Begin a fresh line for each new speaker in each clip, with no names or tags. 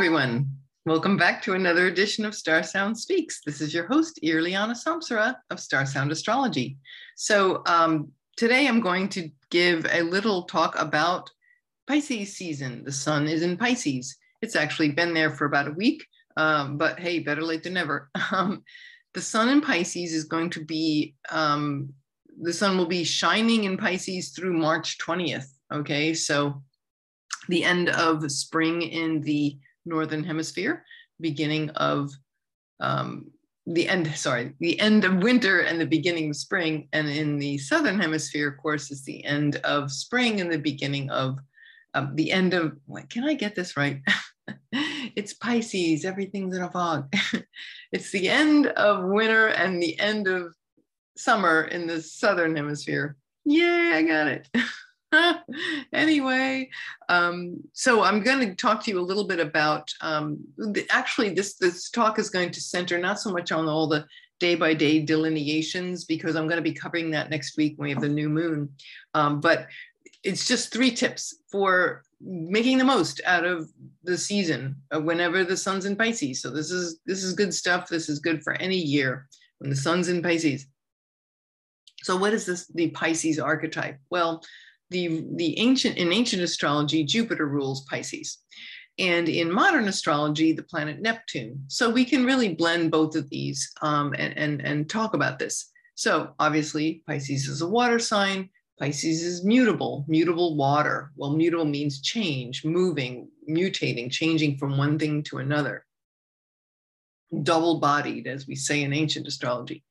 everyone. Welcome back to another edition of Star Sound Speaks. This is your host, Irliana Samsara of Star Sound Astrology. So um, today I'm going to give a little talk about Pisces season. The sun is in Pisces. It's actually been there for about a week, um, but hey, better late than never. Um, the sun in Pisces is going to be, um, the sun will be shining in Pisces through March 20th. Okay, so the end of spring in the northern hemisphere, beginning of um, the end, sorry, the end of winter and the beginning of spring. And in the southern hemisphere, of course, is the end of spring and the beginning of um, the end of, can I get this right? it's Pisces, everything's in a fog. it's the end of winter and the end of summer in the southern hemisphere. Yay, I got it. anyway, um, so I'm going to talk to you a little bit about. Um, the, actually, this this talk is going to center not so much on all the day by day delineations because I'm going to be covering that next week when we have the new moon. Um, but it's just three tips for making the most out of the season whenever the sun's in Pisces. So this is this is good stuff. This is good for any year when the sun's in Pisces. So what is this the Pisces archetype? Well, the, the ancient in ancient astrology, Jupiter rules Pisces. And in modern astrology, the planet Neptune. So we can really blend both of these um, and, and, and talk about this. So obviously, Pisces is a water sign. Pisces is mutable, mutable water. Well, mutable means change, moving, mutating, changing from one thing to another. Double bodied, as we say in ancient astrology.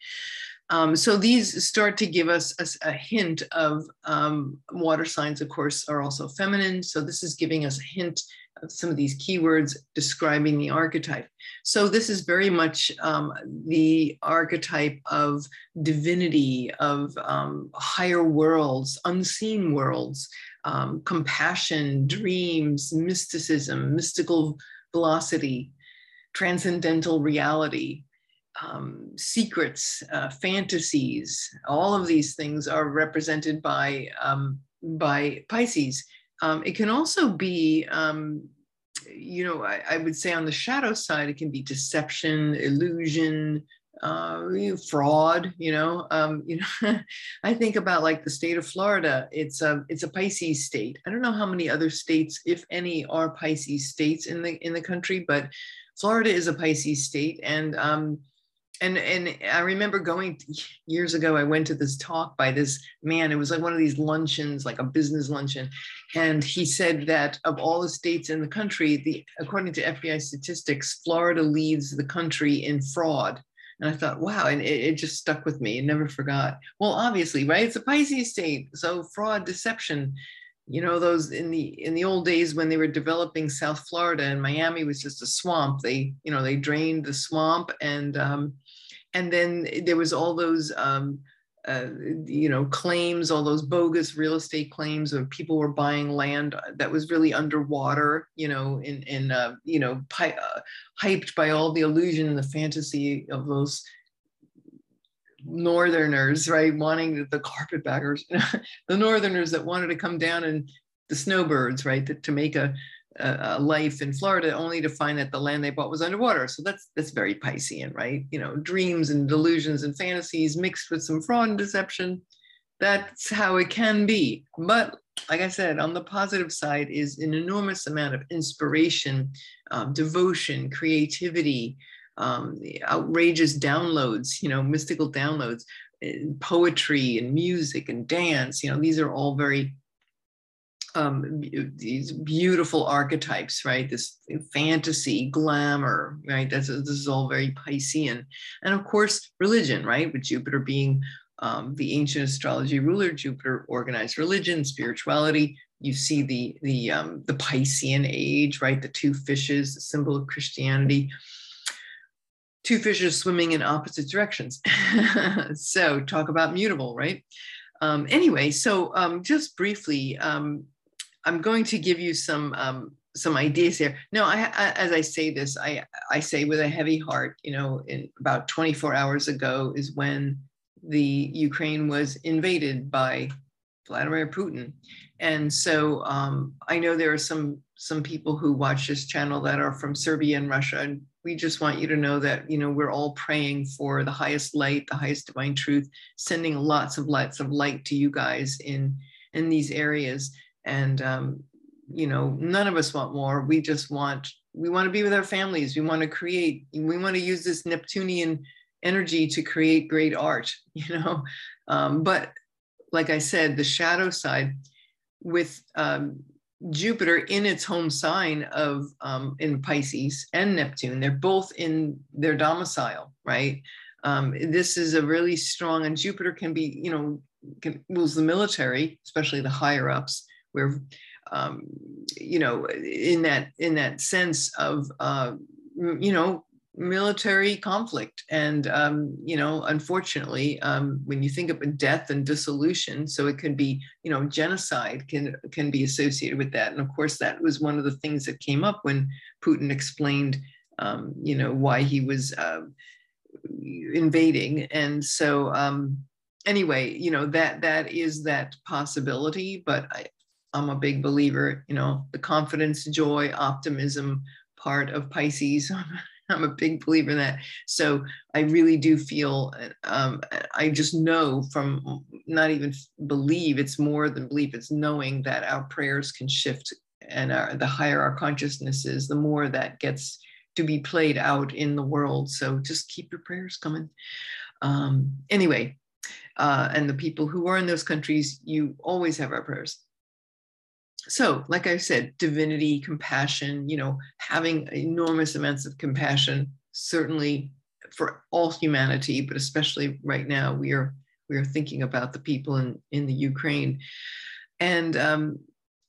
Um, so these start to give us a, a hint of um, water signs, of course, are also feminine. So this is giving us a hint of some of these keywords describing the archetype. So this is very much um, the archetype of divinity, of um, higher worlds, unseen worlds, um, compassion, dreams, mysticism, mystical velocity, transcendental reality, um, secrets, uh, fantasies, all of these things are represented by, um, by Pisces. Um, it can also be, um, you know, I, I, would say on the shadow side, it can be deception, illusion, uh, fraud. You know, um, you know, I think about like the state of Florida. It's a it's a Pisces state. I don't know how many other states, if any, are Pisces states in the in the country, but Florida is a Pisces state, and um, and and I remember going years ago. I went to this talk by this man. It was like one of these luncheons, like a business luncheon, and he said that of all the states in the country, the according to FBI statistics, Florida leads the country in fraud. And I thought, wow, and it, it just stuck with me. and never forgot. Well, obviously, right? It's a Pisces state, so fraud, deception. You know, those in the in the old days when they were developing South Florida and Miami was just a swamp. They, you know, they drained the swamp and um, and then there was all those um, uh, you know claims all those bogus real estate claims of people were buying land that was really underwater you know in in uh, you know pi- uh, hyped by all the illusion and the fantasy of those northerners right wanting the, carpetbaggers the northerners that wanted to come down and the snowbirds right to, to make a a life in Florida only to find that the land they bought was underwater. So that's that's very Piscean, right? You know, dreams and delusions and fantasies mixed with some fraud and deception. That's how it can be. But like I said, on the positive side is an enormous amount of inspiration, um, devotion, creativity, um, outrageous downloads, you know, mystical downloads, eh, poetry and music and dance. You know, these are all very um, these beautiful archetypes, right? This fantasy, glamour, right? That's, this is all very Piscean. And of course, religion, right? With Jupiter being um, the ancient astrology ruler, Jupiter organized religion, spirituality. You see the, the, um, the Piscean age, right? The two fishes, the symbol of Christianity. Two fishes swimming in opposite directions. so talk about mutable, right? Um, anyway, so um, just briefly, um, I'm going to give you some um, some ideas here. No, I, I, as I say this, I I say with a heavy heart. You know, in about 24 hours ago is when the Ukraine was invaded by Vladimir Putin. And so um, I know there are some some people who watch this channel that are from Serbia and Russia, and we just want you to know that you know we're all praying for the highest light, the highest divine truth, sending lots of lots of light to you guys in in these areas. And um, you know, none of us want war. We just want we want to be with our families. We want to create. We want to use this Neptunian energy to create great art. You know, um, but like I said, the shadow side with um, Jupiter in its home sign of um, in Pisces and Neptune, they're both in their domicile, right? Um, this is a really strong, and Jupiter can be, you know, can, rules the military, especially the higher ups, where, um, you know, in that in that sense of, uh, you know, military conflict. And, um, you know, unfortunately, um, when you think of death and dissolution, so it can be, you know, genocide can, can be associated with that. And of course, that was one of the things that came up when Putin explained, um, you know, why he was uh, invading. And so, um, anyway, you know, that that is that possibility, but I, I'm a big believer, you know, the confidence, joy, optimism part of Pisces. I'm a big believer in that. So I really do feel, um, I just know from not even believe, it's more than belief, it's knowing that our prayers can shift and our, the higher our consciousness is, the more that gets to be played out in the world. So just keep your prayers coming. Um, anyway, uh, and the people who are in those countries, you always have our prayers so like i said divinity compassion you know having enormous amounts of compassion certainly for all humanity but especially right now we are we are thinking about the people in in the ukraine. And um,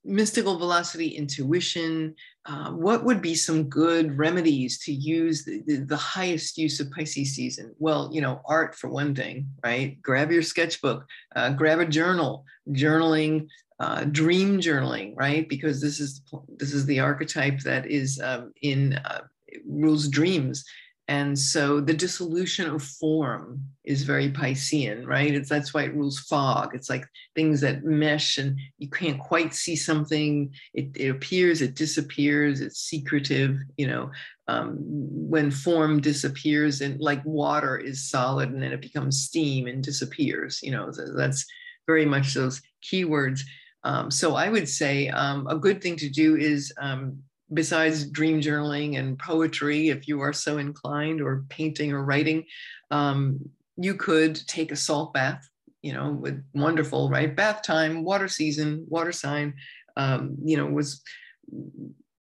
mystical velocity intuition uh, what would be some good remedies to use the, the, the, highest use of pisces season? Well you know art for one thing right? Grab your sketchbook uh, grab a journal. Journaling uh, dream journaling, right? Because this is this is the archetype that is um, in uh, rules dreams, and so the dissolution of form is very Piscean, right? It's that's why it rules fog. It's like things that mesh, and you can't quite see something. It, it appears, it disappears. It's secretive, you know. Um, when form disappears, and like water is solid, and then it becomes steam and disappears. You know, so that's very much those keywords um, so I would say um, a good thing to do is, um, besides dream journaling and poetry, if you are so inclined, or painting or writing, um, you could take a salt bath. You know, with wonderful right bath time, water season, water sign. Um, you know, was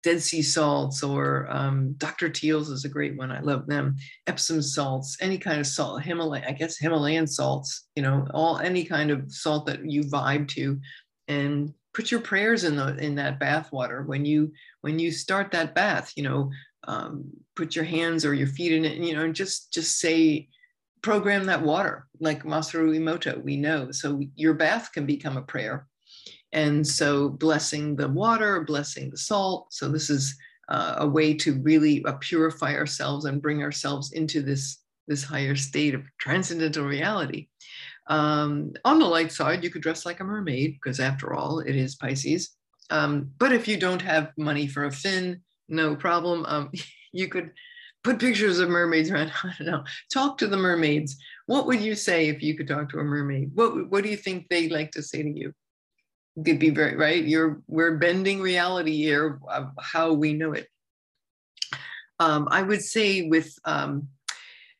Dead Sea salts or um, Dr. Teal's is a great one. I love them. Epsom salts, any kind of salt, Himalaya, I guess Himalayan salts, you know, all any kind of salt that you vibe to and put your prayers in the in that bath water when you when you start that bath you know um, put your hands or your feet in it you know and just just say program that water like masaru emoto we know. So your bath can become a prayer. And so blessing the water blessing the salt. So this is uh, a way to really uh, purify ourselves and bring ourselves into this this higher state of transcendental reality um, on the light side, you could dress like a mermaid because, after all, it is Pisces. Um, but if you don't have money for a fin, no problem. Um, you could put pictures of mermaids around. I don't know. Talk to the mermaids. What would you say if you could talk to a mermaid? What What do you think they'd like to say to you? Could be very right. You're we're bending reality here of how we know it. Um, I would say with um,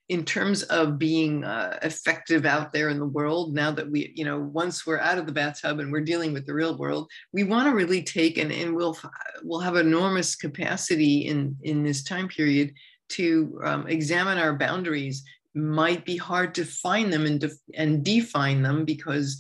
in terms of being uh, effective out there in the world now that we you know once we're out of the bathtub and we're dealing with the real world we want to really take and, and we'll we'll have enormous capacity in in this time period to um, examine our boundaries might be hard to find them and, def- and define them because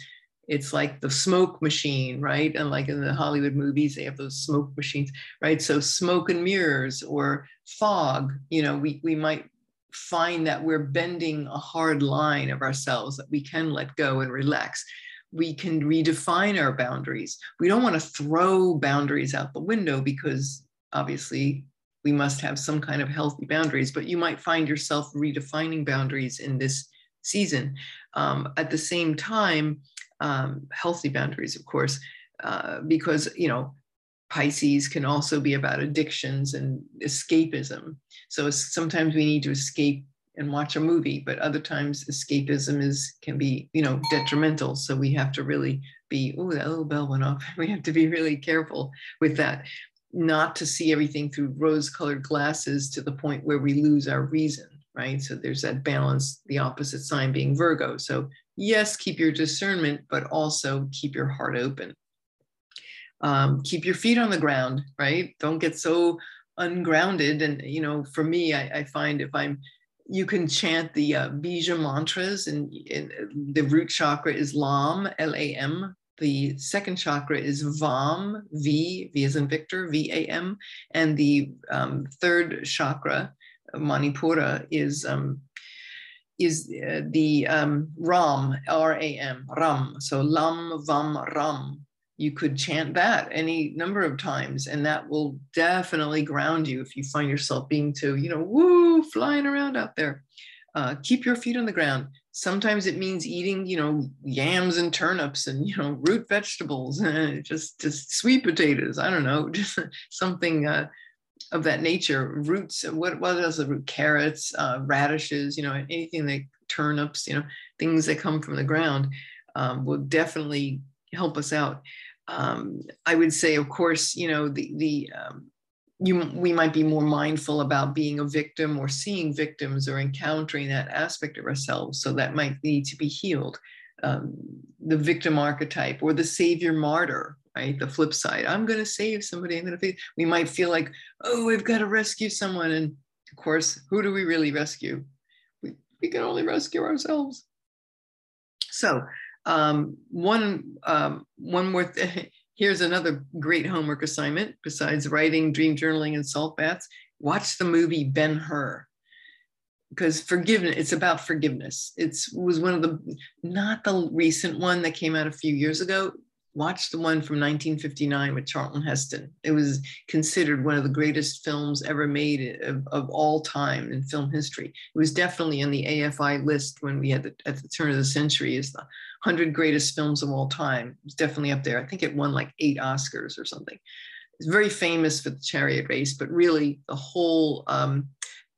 it's like the smoke machine, right? And like in the Hollywood movies, they have those smoke machines, right? So smoke and mirrors or fog, you know, we, we might find that we're bending a hard line of ourselves that we can let go and relax. We can redefine our boundaries. We don't want to throw boundaries out the window because obviously we must have some kind of healthy boundaries but you might find yourself redefining boundaries in this season. Um, at the same time um, healthy boundaries, of course, uh, because, you know, Pisces can also be about addictions and escapism. So sometimes we need to escape and watch a movie, but other times escapism is can be, you know, detrimental. So we have to really be, oh, that little bell went off. We have to be really careful with that, not to see everything through rose-colored glasses to the point where we lose our reason, right? So there's that balance, the opposite sign being Virgo. So yes, keep your discernment, but also keep your heart open. Um, keep your feet on the ground, right? Don't get so ungrounded. And, you know, for me, I, I find if I'm you can chant the uh, Bija mantras, and, and, the root chakra is Lam, L A M. The second chakra is Vam, V, V as in Victor, V A M. And the um, third chakra, Manipura, is um, is uh, the um, Ram, R A M, Ram. So Lam, Vam, Ram you could chant that any number of times and that will definitely ground you if you find yourself being too you know woo flying around out there. Uh, keep your feet on the ground. Sometimes it means eating you know yams and turnips and you know root vegetables and just just sweet potatoes i don't know just something uh, of that nature. Roots what what else? Root carrots uh, radishes you know anything like turnips you know things that come from the ground um, will definitely help us out um, I would say, of course, you know, the, the um, you, we might be more mindful about being a victim or seeing victims or encountering that aspect of ourselves. So that might need to be healed. Um, the victim archetype or the savior martyr, right? The flip side. I'm going to save somebody. I'm going to. We might feel like, oh, we've got to rescue someone, and of course, who do we really rescue? We, we can only rescue ourselves. So um, one, um, one more, th- here's another great homework assignment besides writing, dream journaling, and salt baths. Watch the movie Ben Hur. Because forgiveness it's about forgiveness. It's was one of the not the recent one that came out a few years ago watch the one from 1959 with Charlton Heston. It was considered one of the greatest films ever made of, of all time in film history. It was definitely on the AFI list when we had the, at the turn of the century as the 100 greatest films of all time. It was definitely up there. I think it won like eight Oscars or something. It's very famous for the chariot race, but really the whole, um,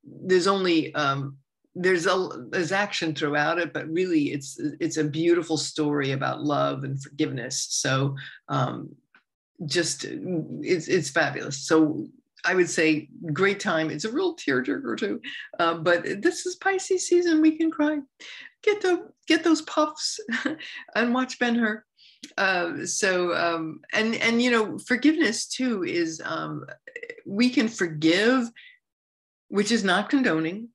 there's only um, there's a there's action throughout it, but really it's it's a beautiful story about love and forgiveness. So um, just it's it's fabulous. So I would say great time. It's a real tearjerker too, uh, but this is Pisces season. We can cry. Get the get those puffs and watch Ben Hur. Uh, so um, and and you know forgiveness too is um, we can forgive, which is not condoning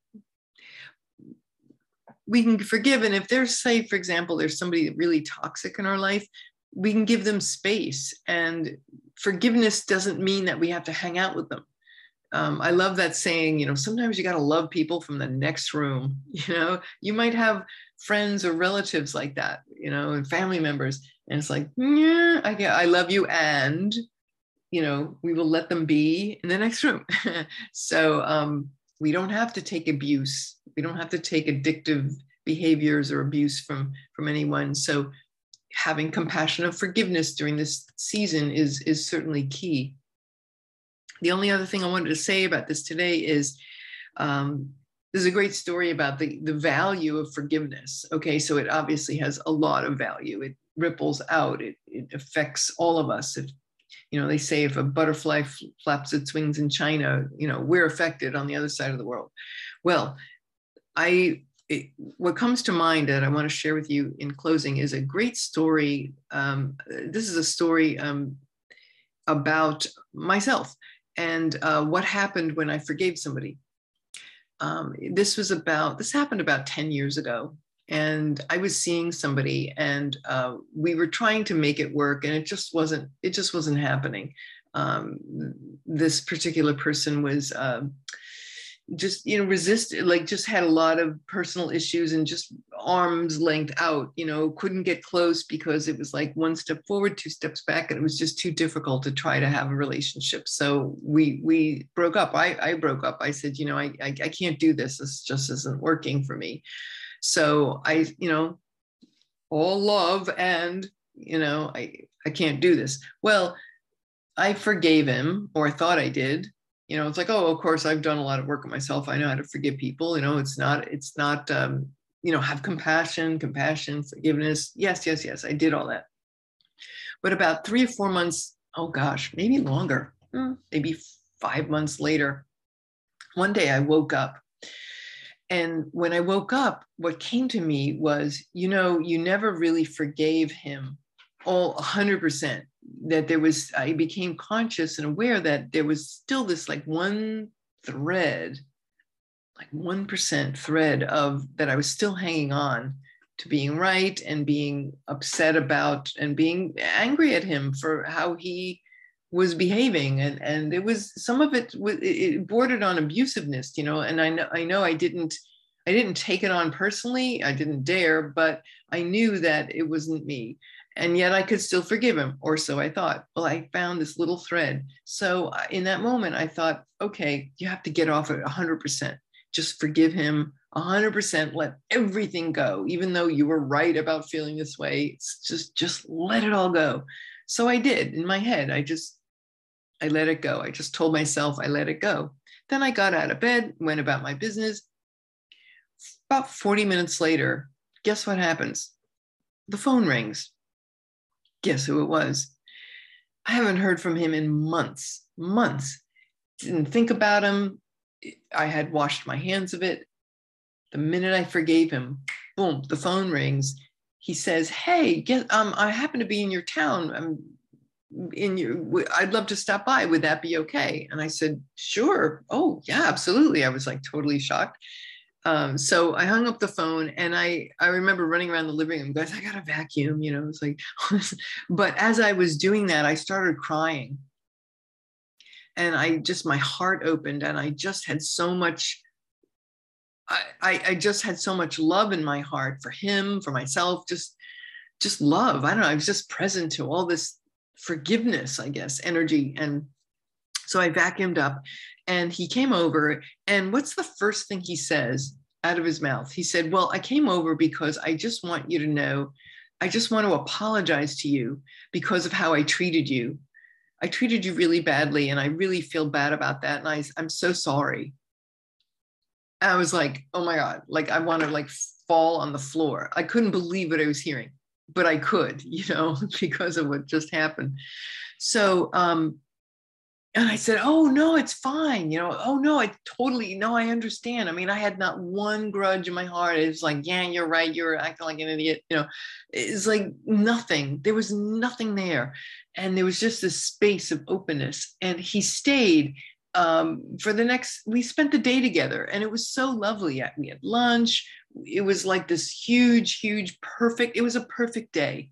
we can forgive. And if there's, say, for example, there's somebody really toxic in our life, we can give them space. And forgiveness doesn't mean that we have to hang out with them. Um, I love that saying, you know, sometimes you got to love people from the next room. You know, you might have friends or relatives like that, you know, and family members. And it's like, yeah, I, get, I love you. And, you know, we will let them be in the next room. so um, we don't have to take abuse. We don't have to take addictive behaviors or abuse from from anyone. So having compassion of forgiveness during this season is is certainly key. The only other thing i wanted to say about this today is um, there's a great story about the the value of forgiveness. Okay so it obviously has a lot of value. It ripples out. It, it affects all of us. If you know they say if a butterfly flaps its wings in china you know we're affected on the other side of the world well I it, what comes to mind that I want to share with you in closing is a great story. Um, this is a story um, about myself and uh, what happened when I forgave somebody. Um, this was about this happened about 10 years ago and i was seeing somebody and uh, we were trying to make it work and it just wasn't it just wasn't happening. Um, this particular person was uh, just you know resisted like just had a lot of personal issues and just arms length out you know couldn't get close because it was like one step forward two steps back and it was just too difficult to try to have a relationship. So we we broke up. I i broke up. I said you know i i, I can't do this. This just isn't working for me so i you know all love and you know i i can't do this. Well i forgave him or i thought i did. You know it's like oh of course i've done a lot of work on myself. I know how to forgive people. You know it's not it's not um you know have compassion compassion forgiveness. Yes yes yes i did all that. But about three or four months oh gosh maybe longer. Hmm, maybe five months later one day i woke up and when I woke up, what came to me was, you know, you never really forgave him all 100%. That there was, I became conscious and aware that there was still this like one thread, like 1% thread of that I was still hanging on to being right and being upset about and being angry at him for how he was behaving and and it was some of it was it bordered on abusiveness you know and i know i know i didn't i didn't take it on personally i didn't dare but i knew that it wasn't me and yet i could still forgive him or so i thought. Well i found this little thread. So in that moment i thought okay you have to get off it 100% just forgive him 100% let everything go. Even though you were right about feeling this way it's just just let it all go. So i did. In my head i just I let it go. I just told myself I let it go. Then I got out of bed, went about my business. About 40 minutes later, guess what happens? The phone rings. Guess who it was? I haven't heard from him in months, months. Didn't think about him. I had washed my hands of it. The minute I forgave him, boom, the phone rings. He says, Hey, get, um, I happen to be in your town. I'm in you i'd love to stop by. Would that be okay? And i said sure. Oh yeah absolutely. I was like totally shocked. Um, so i hung up the phone and i i remember running around the living room guys i got a vacuum you know it's like but as i was doing that i started crying. And i just my heart opened and i just had so much I, I just had so much love in my heart for him, for myself, just just love. I don't know. I was just present to all this forgiveness, I guess, energy. And so I vacuumed up and he came over. And what's the first thing he says out of his mouth? He said, Well, I came over because I just want you to know, I just want to apologize to you because of how I treated you. I treated you really badly and I really feel bad about that. And I, I'm so sorry. I was like, oh my God, like I want to like fall on the floor. I couldn't believe what I was hearing but I could, you know, because of what just happened. So, um, and I said, Oh, no, it's fine. You know, oh, no, I totally, no, I understand. I mean, I had not one grudge in my heart. It's like, yeah, you're right. You're acting like an idiot. You know, it's like nothing. There was nothing there. And there was just this space of openness. And he stayed um, for the next, we spent the day together and it was so lovely. We had lunch. It was like this huge, huge, perfect, it was a perfect day.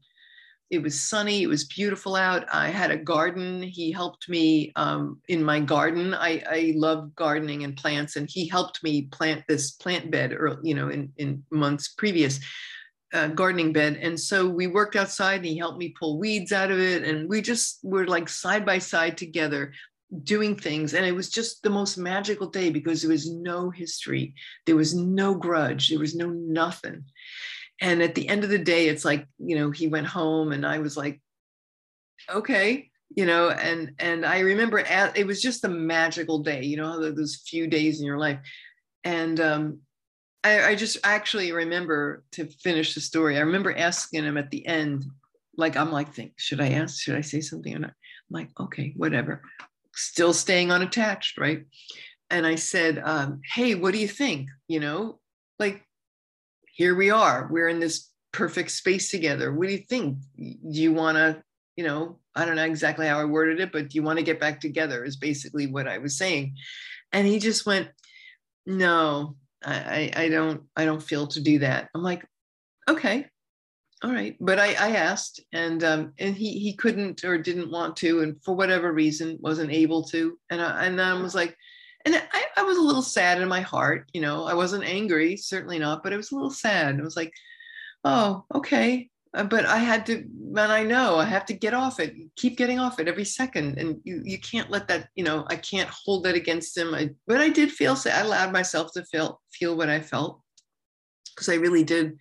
It was sunny. It was beautiful out. I had a garden. He helped me um, in my garden. I, I love gardening and plants, and he helped me plant this plant bed, or you know, in in months previous. Uh, gardening bed. And so we worked outside and he helped me pull weeds out of it. And we just were like side by side together, doing things and it was just the most magical day because there was no history. There was no grudge. There was no nothing. And at the end of the day it's like you know he went home and i was like okay you know and and i remember at, it was just a magical day you know those few days in your life. And um I, I just actually remember to finish the story i remember asking him at the end like i'm like think should i ask should i say something or not? I'm like okay whatever still staying unattached, right? And I said, um, Hey, what do you think? You know, like, here we are. We're in this perfect space together. What do you think? Do you want to, you know, I don't know exactly how I worded it, but do you want to get back together? Is basically what I was saying. And he just went, No, I, I, don't, I don't feel to do that. I'm like, okay, all right but i, I asked and um, and he he couldn't or didn't want to and for whatever reason wasn't able to. And I, and I was like and I, I was a little sad in my heart you know i wasn't angry certainly not but it was a little sad. It was like oh okay. Uh, but i had to and i know i have to get off it keep getting off it every second. And you you can't let that you know i can't hold that against him. I, but i did feel sad. I allowed myself to feel feel what i felt. Because i really did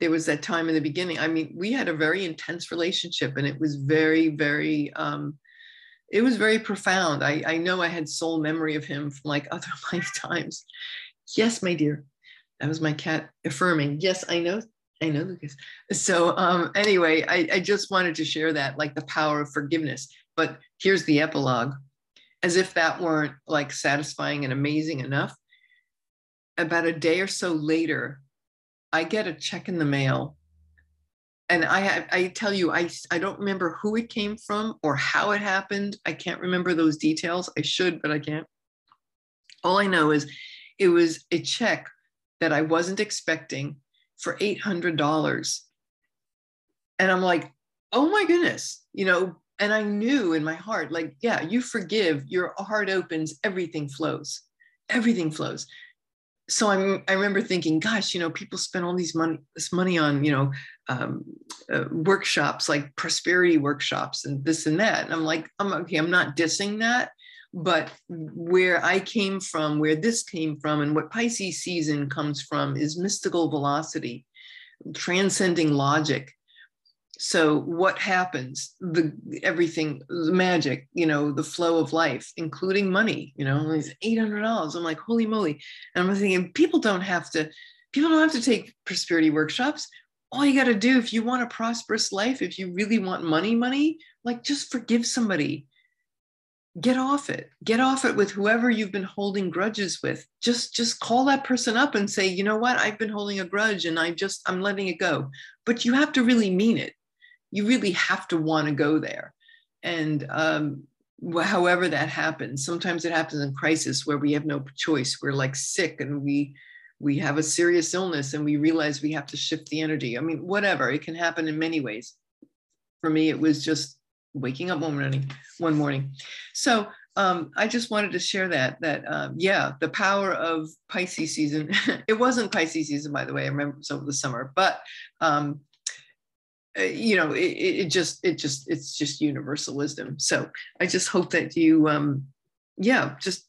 there was that time in the beginning. I mean, we had a very intense relationship and it was very, very, um, it was very profound. I, I know I had soul memory of him from like other lifetimes. Yes, my dear. That was my cat affirming. Yes, I know. I know, Lucas. So um, anyway, I, I just wanted to share that, like the power of forgiveness. But here's the epilogue. As if that weren't like satisfying and amazing enough, about a day or so later, I get a check in the mail. And I, I tell you, I, I don't remember who it came from or how it happened. I can't remember those details. I should, but I can't. All I know is it was a check that I wasn't expecting for $800. And I'm like, oh my goodness, you know, and I knew in my heart, like, yeah, you forgive, your heart opens, everything flows, everything flows so I'm, I remember thinking, gosh, you know, people spend all these money, this money on, you know, um, uh, workshops like prosperity workshops and this and that. And I'm like, I'm okay. I'm not dissing that, but where I came from, where this came from, and what Pisces season comes from is mystical velocity, transcending logic, so what happens? The everything the magic you know the flow of life including money you know it's $800 i'm like holy moly. And i'm thinking people don't have to people don't have to take prosperity workshops. All you got to do if you want a prosperous life if you really want money money like just forgive somebody. Get off it. Get off it with whoever you've been holding grudges with. Just just call that person up and say you know what? I've been holding a grudge and i just i'm letting it go. But you have to really mean it you really have to want to go there. And um, however that happens, sometimes it happens in crisis where we have no choice. We're like sick and we we have a serious illness and we realize we have to shift the energy. I mean, whatever. It can happen in many ways. For me, it was just waking up one morning. One morning. So um, I just wanted to share that. That um, yeah, the power of Pisces season. it wasn't Pisces season, by the way. I remember was over the summer, but um, uh, you know, it, it, just, it just, it's just universal wisdom. So I just hope that you, um, yeah, just,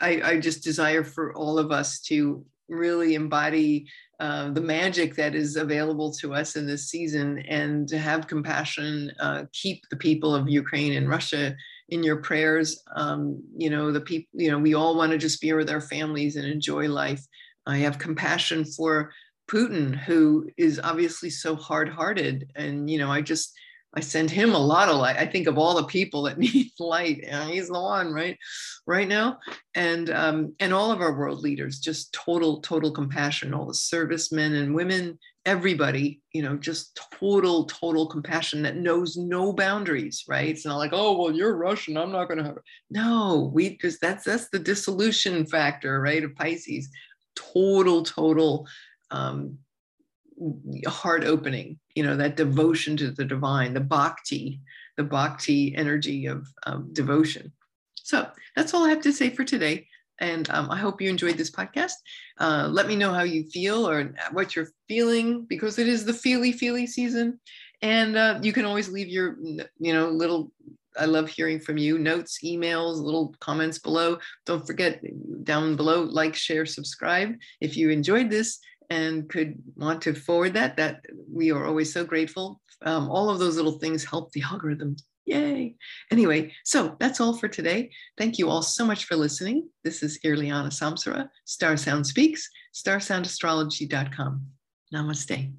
I, I just desire for all of us to really embody uh, the magic that is available to us in this season and to have compassion, uh, keep the people of Ukraine and Russia in your prayers. Um, you know, the people, you know, we all want to just be with our families and enjoy life. I have compassion for Putin, who is obviously so hard-hearted, and you know, I just I send him a lot of light. I think of all the people that need light, and he's the one, right, right now. And um, and all of our world leaders, just total, total compassion. All the servicemen and women, everybody, you know, just total, total compassion that knows no boundaries, right? It's not like, oh, well, you're Russian, I'm not going to have. No, we just that's that's the dissolution factor, right, of Pisces. Total, total um, heart opening, you know, that devotion to the divine, the bhakti, the bhakti energy of devotion. So that's all I have to say for today. And um, I hope you enjoyed this podcast. Uh, let me know how you feel or what you're feeling because it is the feely feely season. And uh, you can always leave your, you know, little I love hearing from you. Notes, emails, little comments below. Don't forget down below, like, share, subscribe. If you enjoyed this, and could want to forward that, that we are always so grateful. Um, all of those little things help the algorithm. Yay. Anyway, so that's all for today. Thank you all so much for listening. This is Irliana Samsara, Star Sound Speaks, starsoundastrology.com. Namaste.